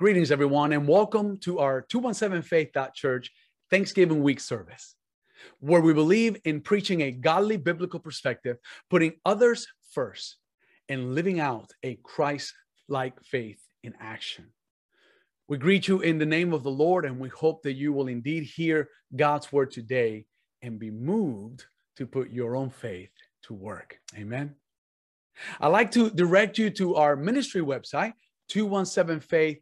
Greetings, everyone, and welcome to our 217 Faith Church Thanksgiving week service, where we believe in preaching a godly biblical perspective, putting others first, and living out a Christ like faith in action. We greet you in the name of the Lord, and we hope that you will indeed hear God's word today and be moved to put your own faith to work. Amen. I'd like to direct you to our ministry website, 217faith.church,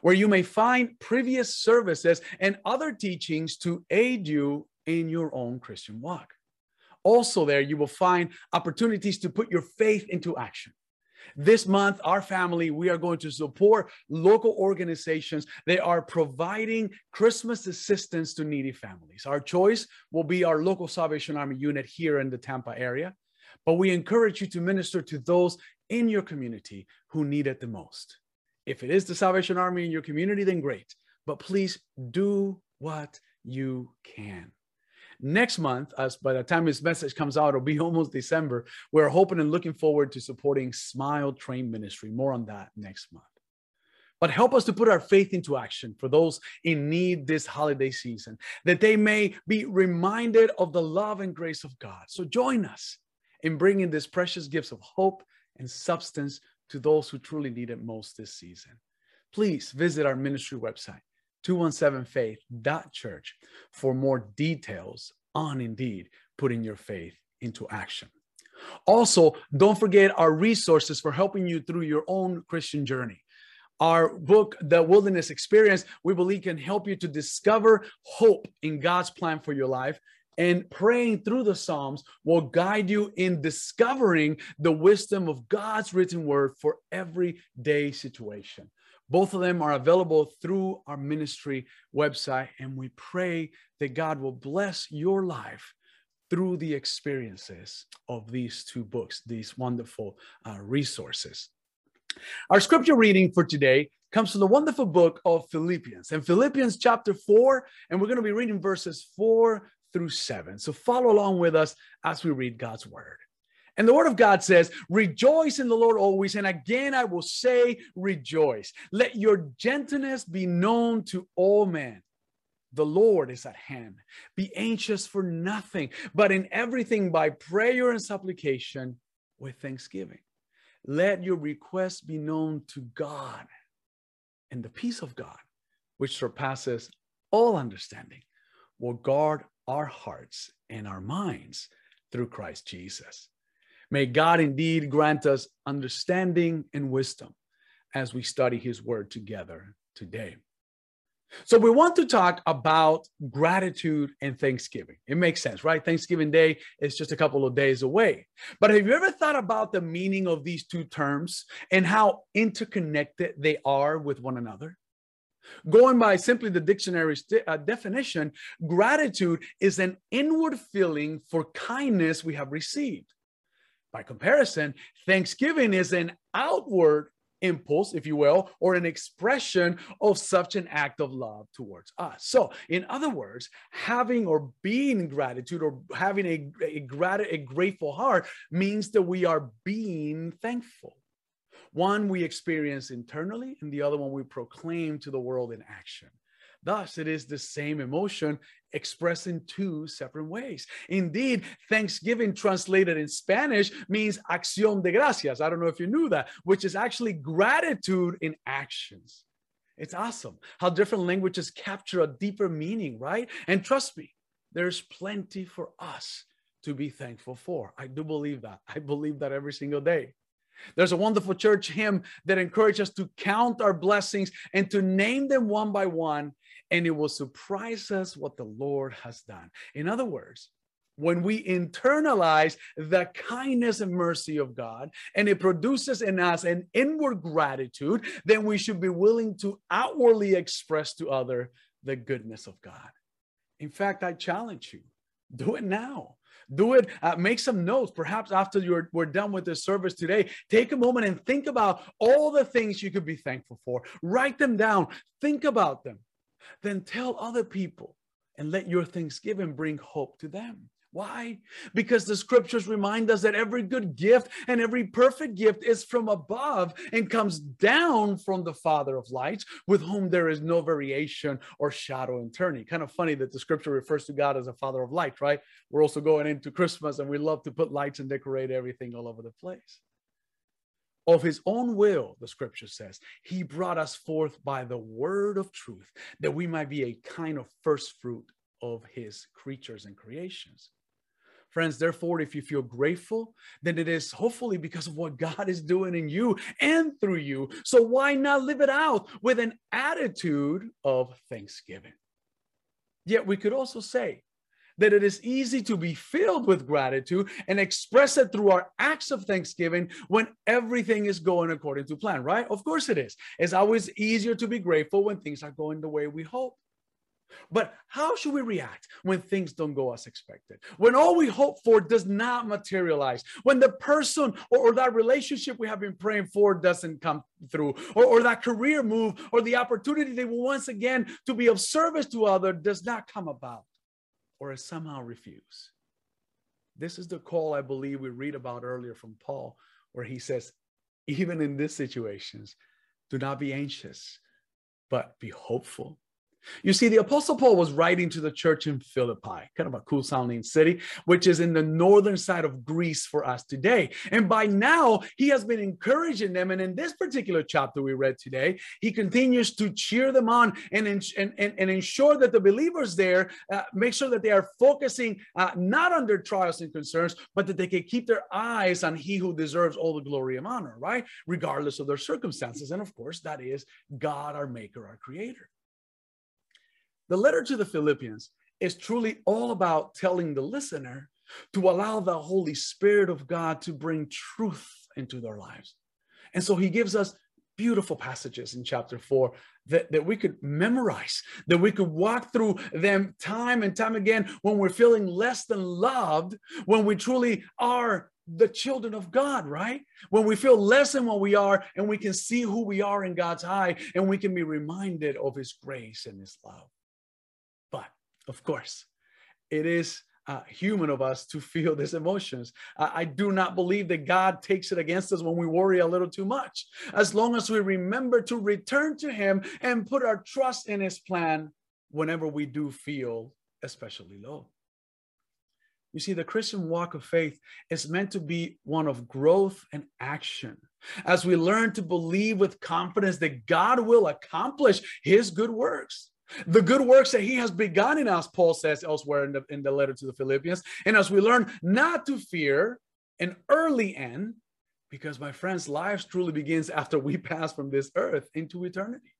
where you may find previous services and other teachings to aid you in your own Christian walk. Also, there you will find opportunities to put your faith into action. This month, our family, we are going to support local organizations. They are providing Christmas assistance to needy families. Our choice will be our local Salvation Army unit here in the Tampa area. But we encourage you to minister to those in your community who need it the most. If it is the Salvation Army in your community, then great. But please do what you can. Next month, as by the time this message comes out, it'll be almost December. We're hoping and looking forward to supporting Smile Train Ministry. More on that next month. But help us to put our faith into action for those in need this holiday season, that they may be reminded of the love and grace of God. So join us in bringing these precious gifts of hope and substance to those who truly need it most this season. Please visit our ministry website, 217faith.church, for more details on indeed putting your faith into action. Also, don't forget our resources for helping you through your own Christian journey. Our book, The Wilderness Experience, we believe can help you to discover hope in God's plan for your life and praying through the Psalms will guide you in discovering the wisdom of God's written word for everyday situation. Both of them are available through our ministry website, and we pray that God will bless your life through the experiences of these two books, these wonderful uh, resources. Our scripture reading for today comes from the wonderful book of Philippians In Philippians chapter 4, and we're going to be reading verses 4 through 7. So follow along with us as we read God's word. And the word of God says, Rejoice in the Lord always. And again, I will say, Rejoice. Let your gentleness be known to all men. The Lord is at hand. Be anxious for nothing, but in everything by prayer and supplication with thanksgiving. Let your requests be known to God. And the peace of God, which surpasses all understanding, will guard our hearts and our minds through Christ Jesus. May God indeed grant us understanding and wisdom as we study his word together today. So, we want to talk about gratitude and Thanksgiving. It makes sense, right? Thanksgiving Day is just a couple of days away. But have you ever thought about the meaning of these two terms and how interconnected they are with one another? Going by simply the dictionary's de- uh, definition, gratitude is an inward feeling for kindness we have received. By comparison, thanksgiving is an outward impulse, if you will, or an expression of such an act of love towards us. So, in other words, having or being gratitude or having a, a, grat- a grateful heart means that we are being thankful. One we experience internally, and the other one we proclaim to the world in action. Thus, it is the same emotion expressed in two separate ways. Indeed, Thanksgiving translated in Spanish means acción de gracias. I don't know if you knew that, which is actually gratitude in actions. It's awesome how different languages capture a deeper meaning, right? And trust me, there's plenty for us to be thankful for. I do believe that. I believe that every single day. There's a wonderful church hymn that encourages us to count our blessings and to name them one by one, and it will surprise us what the Lord has done. In other words, when we internalize the kindness and mercy of God and it produces in us an inward gratitude, then we should be willing to outwardly express to other the goodness of God. In fact, I challenge you, do it now. Do it. Uh, make some notes. Perhaps after you're we're done with this service today, take a moment and think about all the things you could be thankful for. Write them down. Think about them. Then tell other people and let your thanksgiving bring hope to them. Why? Because the scriptures remind us that every good gift and every perfect gift is from above and comes down from the Father of lights, with whom there is no variation or shadow in turning. Kind of funny that the scripture refers to God as a Father of light, right? We're also going into Christmas and we love to put lights and decorate everything all over the place. Of his own will, the scripture says, he brought us forth by the word of truth, that we might be a kind of first fruit of his creatures and creations. Friends, therefore, if you feel grateful, then it is hopefully because of what God is doing in you and through you. So why not live it out with an attitude of thanksgiving? Yet we could also say that it is easy to be filled with gratitude and express it through our acts of thanksgiving when everything is going according to plan, right? Of course it is. It's always easier to be grateful when things are going the way we hope. But how should we react when things don't go as expected? When all we hope for does not materialize? When the person or, or that relationship we have been praying for doesn't come through? Or, or that career move or the opportunity they will once again to be of service to others does not come about or is somehow refused? This is the call I believe we read about earlier from Paul, where he says, even in these situations, do not be anxious, but be hopeful you see, the Apostle Paul was writing to the church in Philippi, kind of a cool sounding city, which is in the northern side of Greece for us today. And by now, he has been encouraging them. And in this particular chapter we read today, he continues to cheer them on and, and, and, and ensure that the believers there uh, make sure that they are focusing uh, not on their trials and concerns, but that they can keep their eyes on he who deserves all the glory and honor, right? Regardless of their circumstances. And of course, that is God, our maker, our creator. The letter to the Philippians is truly all about telling the listener to allow the Holy Spirit of God to bring truth into their lives. And so he gives us beautiful passages in chapter four that, that we could memorize, that we could walk through them time and time again when we're feeling less than loved, when we truly are the children of God, right? When we feel less than what we are and we can see who we are in God's eye and we can be reminded of his grace and his love. Of course, it is uh, human of us to feel these emotions. I, I do not believe that God takes it against us when we worry a little too much. As long as we remember to return to Him and put our trust in His plan whenever we do feel especially low. You see, the Christian walk of faith is meant to be one of growth and action. As we learn to believe with confidence that God will accomplish his good works. The good works that he has begun in us, Paul says elsewhere in the, in the letter to the Philippians. And as we learn not to fear an early end, because my friends, life truly begins after we pass from this earth into eternity.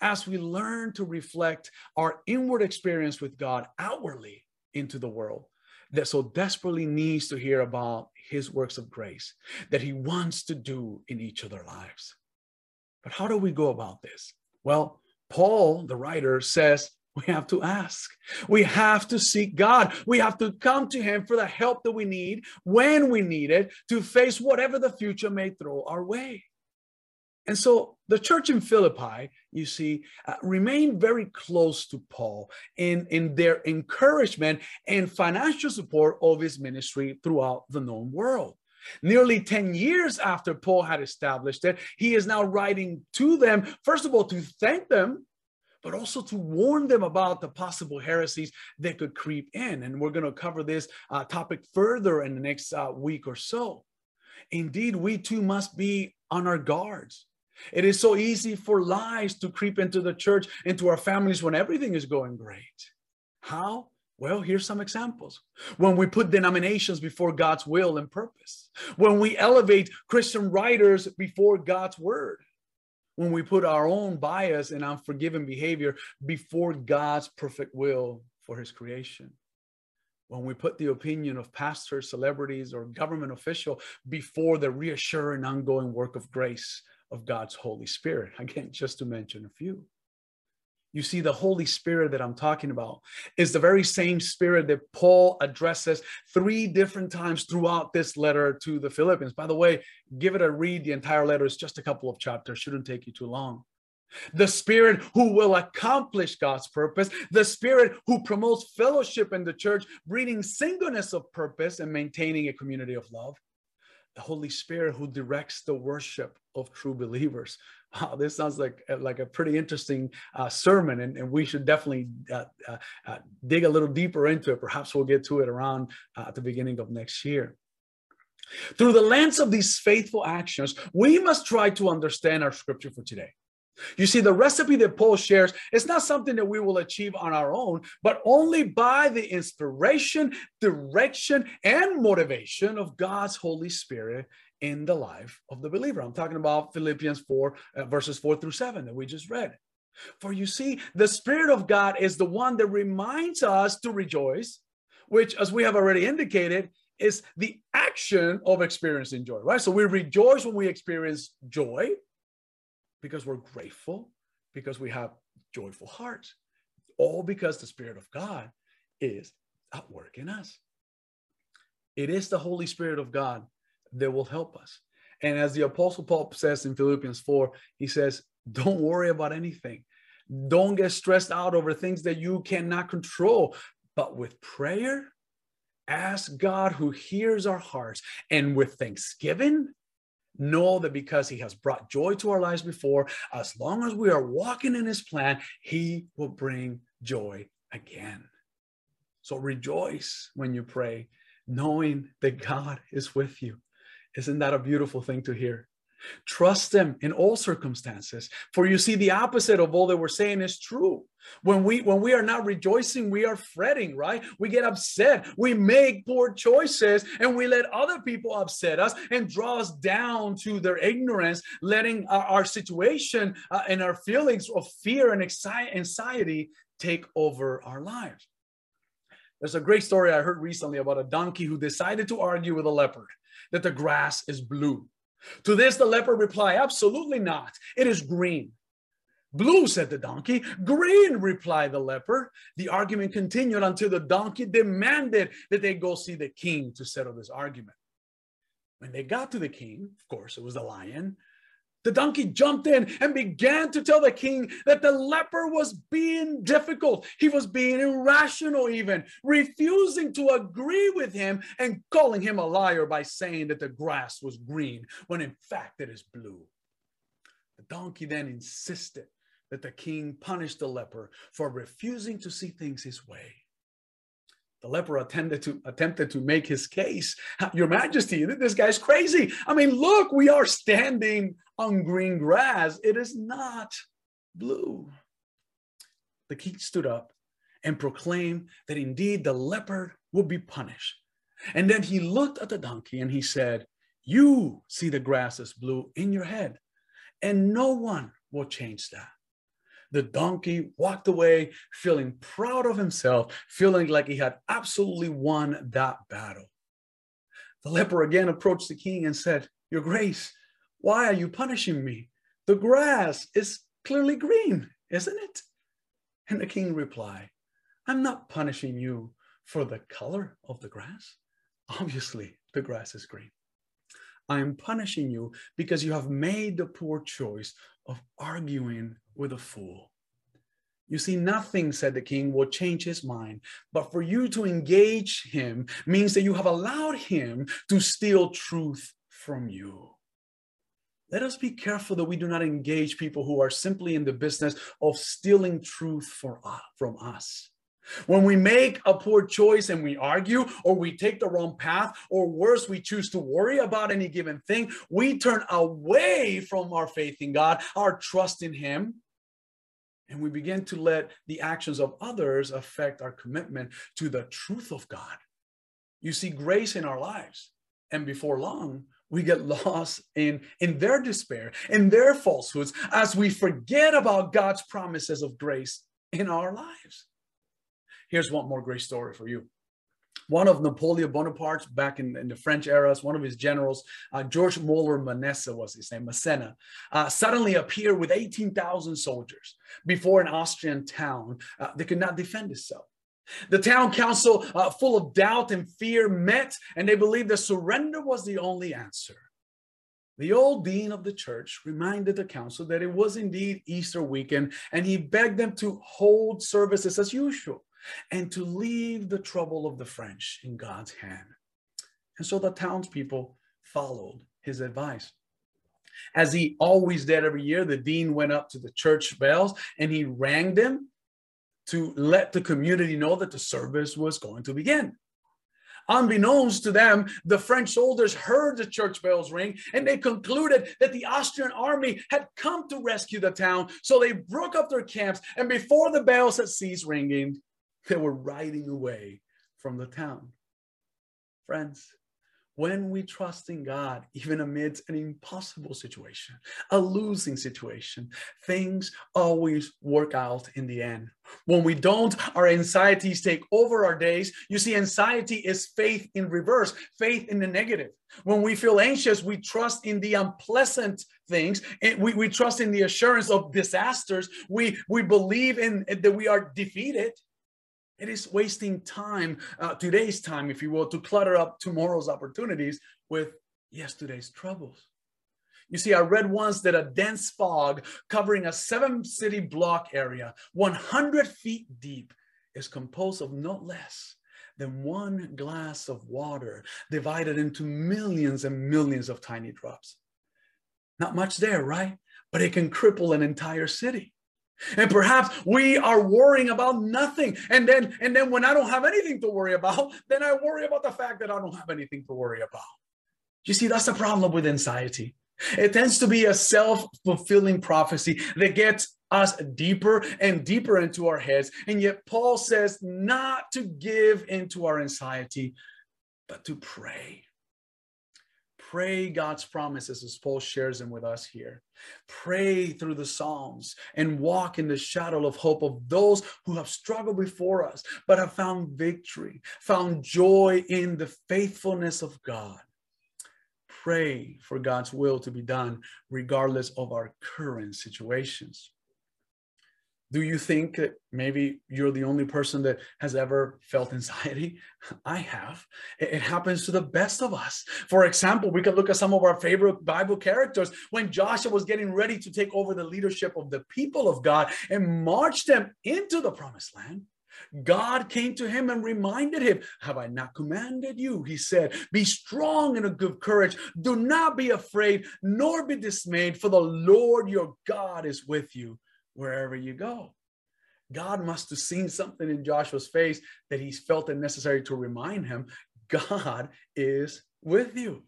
As we learn to reflect our inward experience with God outwardly into the world that so desperately needs to hear about his works of grace that he wants to do in each of their lives. But how do we go about this? Well, Paul, the writer, says we have to ask. We have to seek God. We have to come to Him for the help that we need when we need it to face whatever the future may throw our way. And so the church in Philippi, you see, uh, remained very close to Paul in, in their encouragement and financial support of his ministry throughout the known world. Nearly 10 years after Paul had established it, he is now writing to them, first of all, to thank them, but also to warn them about the possible heresies that could creep in. And we're going to cover this uh, topic further in the next uh, week or so. Indeed, we too must be on our guards. It is so easy for lies to creep into the church, into our families when everything is going great. How? Well, here's some examples. When we put denominations before God's will and purpose, when we elevate Christian writers before God's word, when we put our own bias and unforgiving behavior before God's perfect will for his creation, when we put the opinion of pastors, celebrities, or government official before the reassuring ongoing work of grace of God's Holy Spirit. Again, just to mention a few. You see, the Holy Spirit that I'm talking about is the very same Spirit that Paul addresses three different times throughout this letter to the Philippians. By the way, give it a read. The entire letter is just a couple of chapters, shouldn't take you too long. the spirit who will accomplish God's purpose, the spirit who promotes fellowship in the church, breeding singleness of purpose and maintaining a community of love, the Holy Spirit who directs the worship of true believers. Wow, this sounds like like a pretty interesting uh, sermon, and, and we should definitely uh, uh, uh dig a little deeper into it. Perhaps we'll get to it around uh, at the beginning of next year. Through the lens of these faithful actions, we must try to understand our scripture for today. You see, the recipe that Paul shares is not something that we will achieve on our own, but only by the inspiration, direction, and motivation of God's Holy Spirit in the life of the believer. I'm talking about Philippians 4, uh, verses 4 through 7 that we just read. For you see, the Spirit of God is the one that reminds us to rejoice, which, as we have already indicated, is the action of experiencing joy, right? So we rejoice when we experience joy because we're grateful, because we have joyful hearts, all because the Spirit of God is at work in us. It is the Holy Spirit of God that will help us. And as the Apostle Paul says in Philippians 4, he says, Don't worry about anything. Don't get stressed out over things that you cannot control. But with prayer, ask God who hears our hearts. And with thanksgiving, know that because he has brought joy to our lives before, as long as we are walking in his plan, he will bring joy again. So rejoice when you pray, knowing that God is with you. Isn't that a beautiful thing to hear? Trust them in all circumstances. For you see, the opposite of all that we're saying is true. When we when we are not rejoicing, we are fretting, right? We get upset. We make poor choices, and we let other people upset us and draw us down to their ignorance, letting our, our situation uh, and our feelings of fear and anxiety take over our lives. There's a great story I heard recently about a donkey who decided to argue with a leopard that the grass is blue. To this, the leper replied, Absolutely not. It is green. Blue, said the donkey. Green, replied the leper. The argument continued until the donkey demanded that they go see the king to settle this argument. When they got to the king, of course, it was the lion, the donkey jumped in and began to tell the king that the leper was being difficult. He was being irrational, even refusing to agree with him and calling him a liar by saying that the grass was green when in fact it is blue. The donkey then insisted that the king punish the leper for refusing to see things his way. The leper attempted to attempted to make his case. Your Majesty, this guy's crazy. I mean, look, we are standing on green grass. It is not blue. The king stood up and proclaimed that indeed the leopard would be punished. And then he looked at the donkey and he said, You see the grass is blue in your head, and no one will change that. The donkey walked away feeling proud of himself, feeling like he had absolutely won that battle. The leper again approached the king and said, Your grace, why are you punishing me? The grass is clearly green, isn't it? And the king replied, I'm not punishing you for the color of the grass. Obviously, the grass is green. I am punishing you because you have made the poor choice of arguing with a fool. You see, nothing, said the king, will change his mind. But for you to engage him means that you have allowed him to steal truth from you. Let us be careful that we do not engage people who are simply in the business of stealing truth for, uh, from us. When we make a poor choice and we argue, or we take the wrong path, or worse, we choose to worry about any given thing, we turn away from our faith in God, our trust in Him, and we begin to let the actions of others affect our commitment to the truth of God. You see grace in our lives, and before long, we get lost in, in their despair, in their falsehoods, as we forget about God's promises of grace in our lives. Here's one more great story for you. One of Napoleon Bonaparte's back in, in the French eras, one of his generals, uh, George Muller Manessa was his name, Massena, uh, suddenly appeared with 18,000 soldiers before an Austrian town uh, that could not defend itself. The town council, uh, full of doubt and fear, met and they believed that surrender was the only answer. The old dean of the church reminded the council that it was indeed Easter weekend, and he begged them to hold services as usual and to leave the trouble of the French in God's hand. And so the townspeople followed his advice. As he always did every year, the dean went up to the church bells and he rang them to let the community know that the service was going to begin. Unbeknownst to them, the French soldiers heard the church bells ring and they concluded that the Austrian army had come to rescue the town. So they broke up their camps, and before the bells had ceased ringing, they were riding away from the town. Friends, when we trust in God, even amidst an impossible situation, a losing situation, things always work out in the end. When we don't, our anxieties take over our days. You see, anxiety is faith in reverse, faith in the negative. When we feel anxious, we trust in the unpleasant things. We, we trust in the assurance of disasters. We, we believe in that we are defeated. It is wasting time, uh, today's time, if you will, to clutter up tomorrow's opportunities with yesterday's troubles. You see, I read once that a dense fog covering a seven city block area, 100 feet deep, is composed of no less than one glass of water divided into millions and millions of tiny drops. Not much there, right? But it can cripple an entire city. And perhaps we are worrying about nothing. And then, and then when I don't have anything to worry about, then I worry about the fact that I don't have anything to worry about. You see, that's the problem with anxiety. It tends to be a self fulfilling prophecy that gets us deeper and deeper into our heads. And yet, Paul says not to give into our anxiety, but to pray pray God's promises as Paul shares them with us here. Pray through the Psalms and walk in the shadow of hope of those who have struggled before us, but have found victory, found joy in the faithfulness of God. Pray for God's will to be done, regardless of our current situations do you think maybe you're the only person that has ever felt anxiety? I have. It happens to the best of us. For example, we could look at some of our favorite Bible characters when Joshua was getting ready to take over the leadership of the people of God and march them into the promised land. God came to him and reminded him, Have I not commanded you? He said, Be strong and of good courage. Do not be afraid, nor be dismayed, for the Lord your God is with you wherever you go. God must have seen something in Joshua's face that he felt it necessary to remind him God is with you.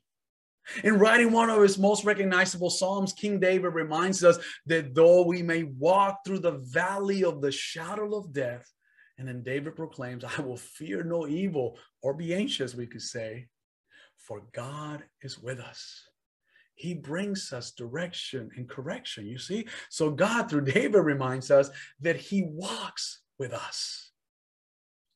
In writing one of his most recognizable Psalms, King David reminds us that though we may walk through the valley of the shadow of death, and then David proclaims, I will fear no evil or be anxious, we could say, for God is with us he brings us direction and correction, you see? So God, through David, reminds us that he walks with us.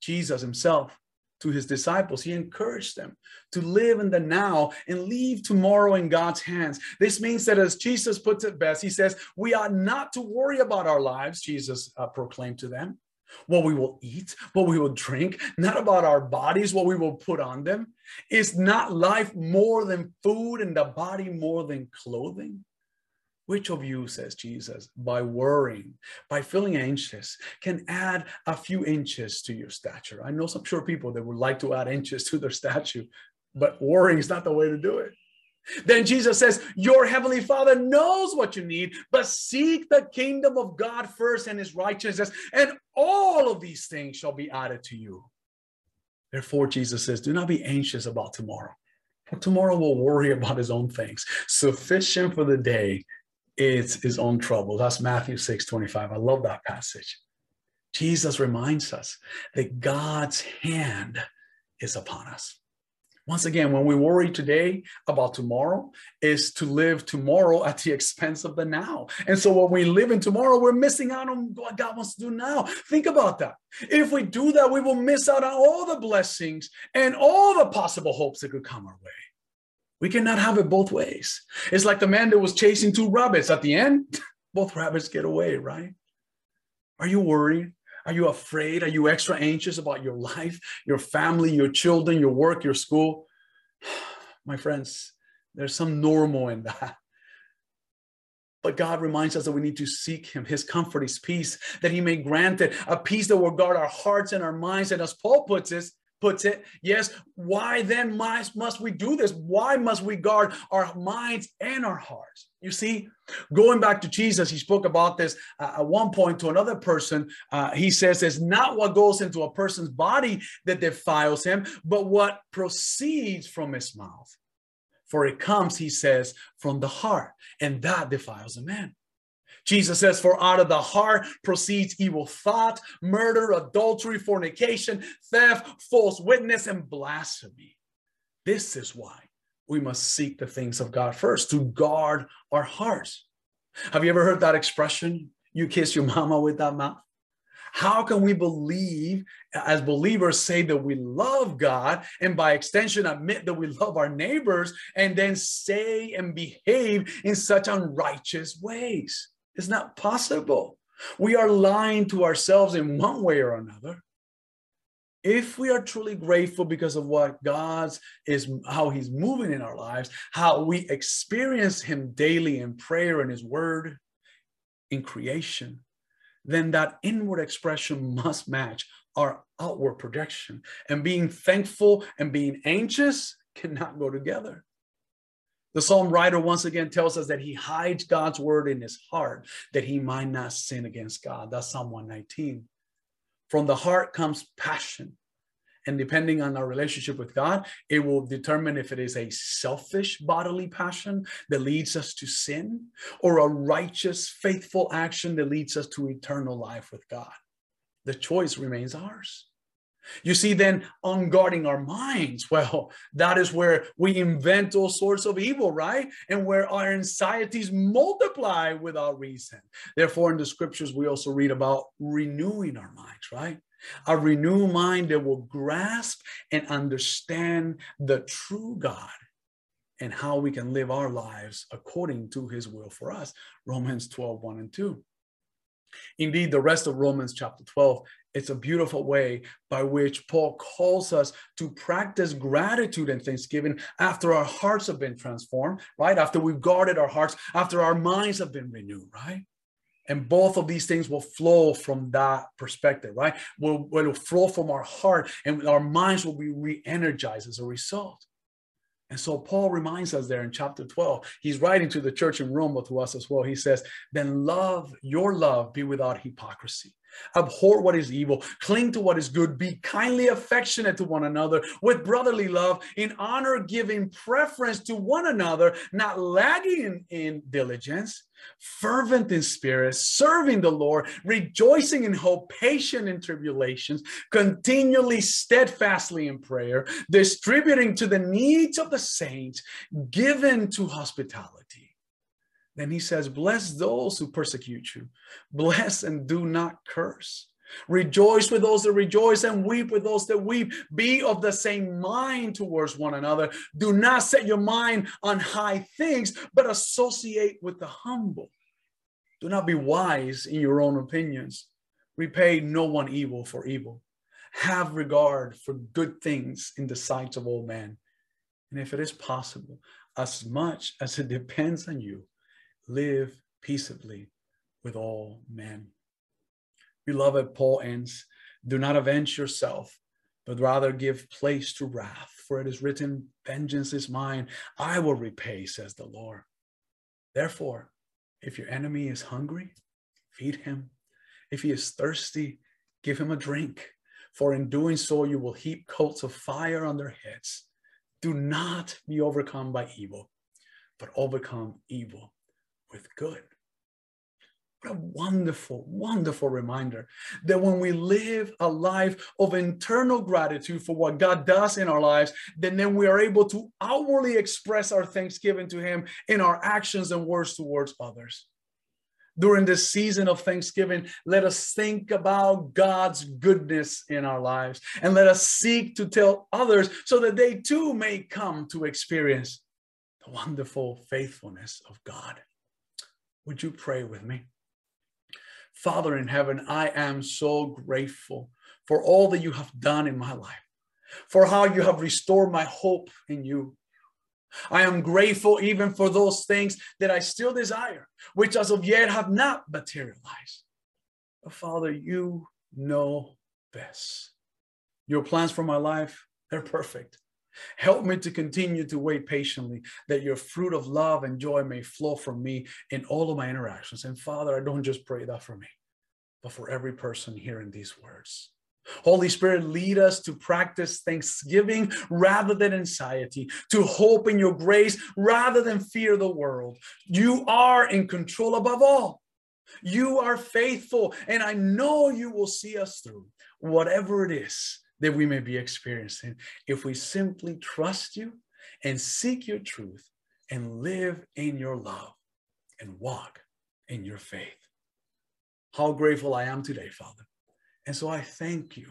Jesus himself, to his disciples, he encouraged them to live in the now and leave tomorrow in God's hands. This means that, as Jesus puts it best, he says, We ought not to worry about our lives, Jesus uh, proclaimed to them what we will eat, what we will drink, not about our bodies, what we will put on them. Is not life more than food and the body more than clothing? Which of you, says Jesus, by worrying, by feeling anxious, can add a few inches to your stature? I know some sure people that would like to add inches to their stature, but worrying is not the way to do it. Then Jesus says, Your heavenly Father knows what you need, but seek the kingdom of God first and his righteousness, and all of these things shall be added to you. Therefore, Jesus says, Do not be anxious about tomorrow, for tomorrow will worry about his own things. Sufficient for the day is his own trouble. That's Matthew 6 25. I love that passage. Jesus reminds us that God's hand is upon us. Once again, when we worry today about tomorrow, is to live tomorrow at the expense of the now. And so when we live in tomorrow, we're missing out on what God wants to do now. Think about that. If we do that, we will miss out on all the blessings and all the possible hopes that could come our way. We cannot have it both ways. It's like the man that was chasing two rabbits. At the end, both rabbits get away, right? Are you worried? Are you afraid? Are you extra anxious about your life, your family, your children, your work, your school? My friends, There's some normal in that. But God reminds us that we need to seek Him, His comfort, His peace, that He may grant it, a peace that will guard our hearts and our minds. And as Paul puts it, puts it, yes, why then must, we do this? Why must we guard our minds and our hearts? You see, going back to Jesus, he spoke about this uh, at one point to another person. Uh, he says, It's not what goes into a person's body that defiles him, but what proceeds from his mouth. For it comes, he says, from the heart, and that defiles a man. Jesus says, For out of the heart proceeds evil thought, murder, adultery, fornication, theft, false witness, and blasphemy. This is why we must seek the things of God first to guard our hearts. Have you ever heard that expression? You kiss your mama with that mouth? How can we believe, as believers, say that we love God and by extension admit that we love our neighbors and then say and behave in such unrighteous ways? It's not possible. We are lying to ourselves in one way or another. If we are truly grateful because of what God's is, how He's moving in our lives, how we experience Him daily in prayer and His Word, in creation, then that inward expression must match our outward projection. And being thankful and being anxious cannot go together. The psalm writer once again tells us that he hides God's word in his heart that he might not sin against God. That's Psalm 119. From the heart comes passion. And depending on our relationship with God, it will determine if it is a selfish bodily passion that leads us to sin or a righteous, faithful action that leads us to eternal life with God. The choice remains ours. You see, then unguarding our minds, well, that is where we invent all sorts of evil, right? And where our anxieties multiply without reason. Therefore, in the scriptures, we also read about renewing our minds, right? A renewed mind that will grasp and understand the true God and how we can live our lives according to his will for us. Romans 12, 1 and 2. Indeed, the rest of Romans chapter 12 it's a beautiful way by which Paul calls us to practice gratitude and thanksgiving after our hearts have been transformed, right? After we've guarded our hearts, after our minds have been renewed, right? And both of these things will flow from that perspective, right? Will, will flow from our heart and our minds will be re energized as a result. And so Paul reminds us there in chapter 12, he's writing to the church in Rome, but to us as well. He says, Then love, your love, be without hypocrisy. Abhor what is evil, cling to what is good, be kindly affectionate to one another with brotherly love, in honor giving preference to one another, not lagging in diligence, fervent in spirit, serving the Lord, rejoicing in hope, patient in tribulations, continually steadfastly in prayer, distributing to the needs of the saints, given to hospitality. Then he says, Bless those who persecute you, bless and do not curse. Rejoice with those that rejoice and weep with those that weep. Be of the same mind towards one another. Do not set your mind on high things, but associate with the humble. Do not be wise in your own opinions. Repay no one evil for evil. Have regard for good things in the sight of all men. And if it is possible, as much as it depends on you, live peaceably with all men. Beloved, Paul ends, do not avenge yourself, but rather give place to wrath, for it is written, Vengeance is mine, I will repay, says the Lord. Therefore, if your enemy is hungry, feed him. If he is thirsty, give him a drink, for in doing so you will heap coats of fire on their heads. Do not be overcome by evil, but overcome evil with good. What a wonderful, wonderful reminder that when we live a life of internal gratitude for what God does in our lives, then, then we are able to outwardly express our thanksgiving to Him in our actions and words towards others. During this season of Thanksgiving, let us think about God's goodness in our lives and let us seek to tell others so that they too may come to experience the wonderful faithfulness of God. Would you pray with me? Father in heaven, I am so grateful for all that you have done in my life, for how you have restored my hope in you, I am grateful even for those things that I still desire, which as of yet have not materialized. But Father, you know best. Your plans for my life, they're perfect. Help me to continue to wait patiently that your fruit of love and joy may flow from me in all of my interactions. And Father, I don't just pray that for me, but for every person hearing these words. Holy Spirit, lead us to practice thanksgiving rather than anxiety, to hope in your grace rather than fear the world. You are in control above all. You are faithful, and I know you will see us through whatever it is that we may be experiencing if we simply trust you and seek your truth and live in your love and walk in your faith. How grateful I am today, Father. And so I thank you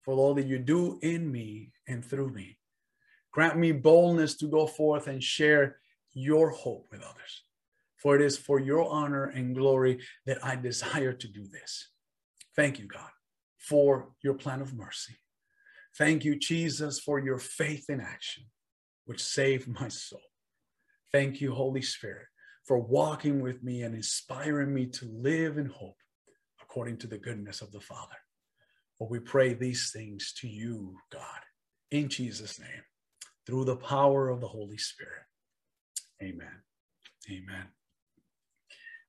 for all that you do in me and through me. Grant me boldness to go forth and share your hope with others. For it is for your honor and glory that I desire to do this. Thank you, God, for your plan of mercy. Thank you, Jesus, for your faith in action, which saved my soul. Thank you, Holy Spirit, for walking with me and inspiring me to live in hope according to the goodness of the Father. For we pray these things to you, God, in Jesus' name, through the power of the Holy Spirit. Amen. Amen.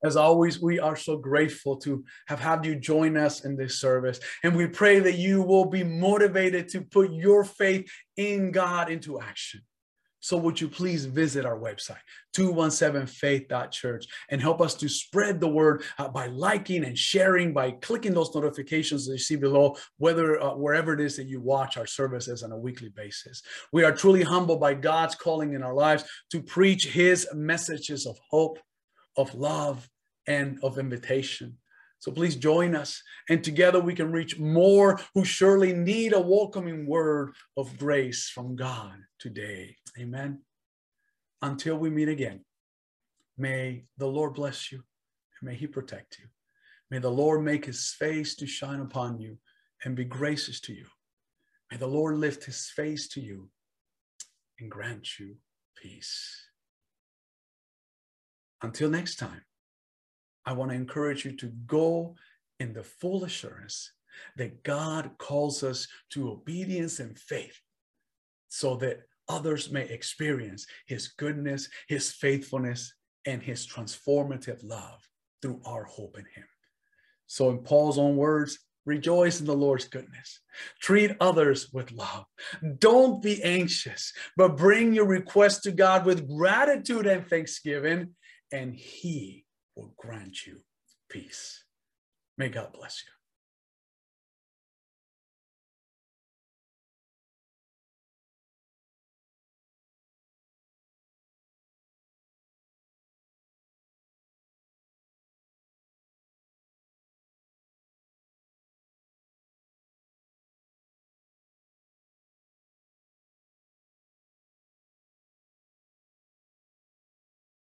As always, we are so grateful to have had you join us in this service. And we pray that you will be motivated to put your faith in God into action. So would you please visit our website, 217faith.church, and help us to spread the word uh, by liking and sharing, by clicking those notifications that you see below, whether uh, wherever it is that you watch our services on a weekly basis. We are truly humbled by God's calling in our lives to preach his messages of hope, of love, and of invitation. So please join us, and together we can reach more who surely need a welcoming word of grace from God today. Amen. Until we meet again, may the Lord bless you and may he protect you. May the Lord make his face to shine upon you and be gracious to you. May the Lord lift his face to you and grant you peace. Until next time, I want to encourage you to go in the full assurance that God calls us to obedience and faith so that others may experience his goodness, his faithfulness, and his transformative love through our hope in him. So, in Paul's own words, rejoice in the Lord's goodness. Treat others with love. Don't be anxious, but bring your request to God with gratitude and thanksgiving, and he will grant you peace. May God bless you.